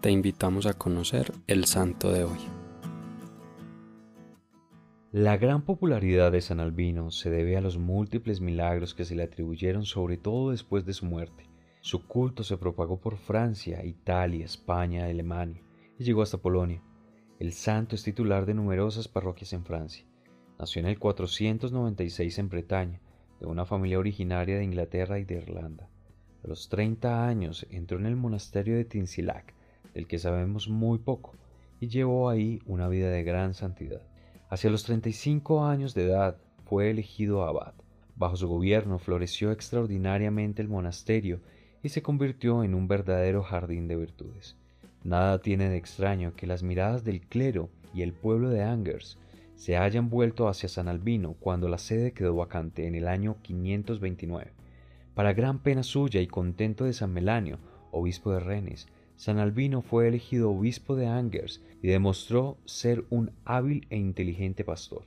te invitamos a conocer el santo de hoy. La gran popularidad de San Albino se debe a los múltiples milagros que se le atribuyeron sobre todo después de su muerte. Su culto se propagó por Francia, Italia, España, Alemania y llegó hasta Polonia. El santo es titular de numerosas parroquias en Francia. Nació en el 496 en Bretaña, de una familia originaria de Inglaterra y de Irlanda. A los 30 años entró en el monasterio de Tinsilac, del que sabemos muy poco, y llevó ahí una vida de gran santidad. Hacia los 35 años de edad fue elegido abad. Bajo su gobierno floreció extraordinariamente el monasterio y se convirtió en un verdadero jardín de virtudes. Nada tiene de extraño que las miradas del clero y el pueblo de Angers se hayan vuelto hacia San Albino cuando la sede quedó vacante en el año 529. Para gran pena suya y contento de San Melanio, obispo de Rennes, San Albino fue elegido obispo de Angers y demostró ser un hábil e inteligente pastor.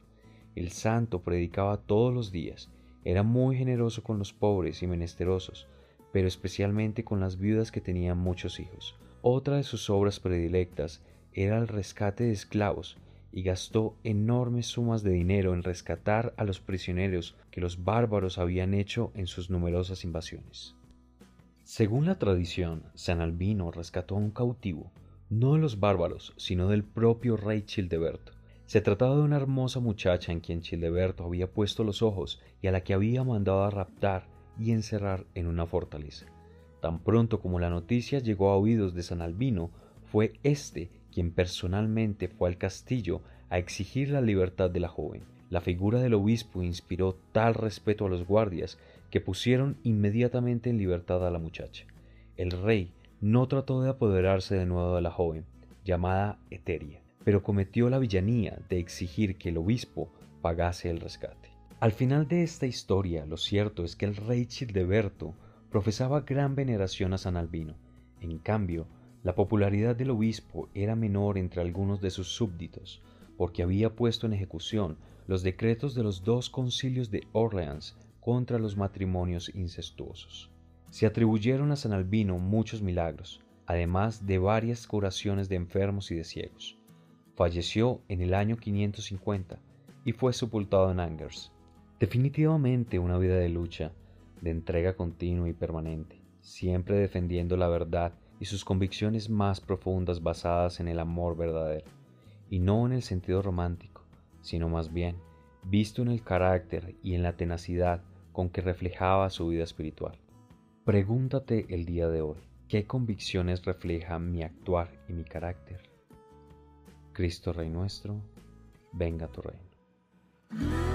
El santo predicaba todos los días, era muy generoso con los pobres y menesterosos, pero especialmente con las viudas que tenían muchos hijos. Otra de sus obras predilectas era el rescate de esclavos, y gastó enormes sumas de dinero en rescatar a los prisioneros que los bárbaros habían hecho en sus numerosas invasiones. Según la tradición, San Albino rescató a un cautivo, no de los bárbaros, sino del propio rey Childeberto. Se trataba de una hermosa muchacha en quien Childeberto había puesto los ojos y a la que había mandado a raptar y encerrar en una fortaleza. Tan pronto como la noticia llegó a oídos de San Albino, fue éste quien personalmente fue al castillo a exigir la libertad de la joven. La figura del obispo inspiró tal respeto a los guardias que pusieron inmediatamente en libertad a la muchacha. El rey no trató de apoderarse de nuevo de la joven, llamada Eteria, pero cometió la villanía de exigir que el obispo pagase el rescate. Al final de esta historia, lo cierto es que el rey Childeberto profesaba gran veneración a San Albino. En cambio, la popularidad del obispo era menor entre algunos de sus súbditos, porque había puesto en ejecución los decretos de los dos concilios de Orleans contra los matrimonios incestuosos. Se atribuyeron a San Albino muchos milagros, además de varias curaciones de enfermos y de ciegos. Falleció en el año 550 y fue sepultado en Angers. Definitivamente una vida de lucha, de entrega continua y permanente, siempre defendiendo la verdad y sus convicciones más profundas basadas en el amor verdadero, y no en el sentido romántico, sino más bien visto en el carácter y en la tenacidad con que reflejaba su vida espiritual. Pregúntate el día de hoy, ¿qué convicciones refleja mi actuar y mi carácter? Cristo Rey nuestro, venga tu reino.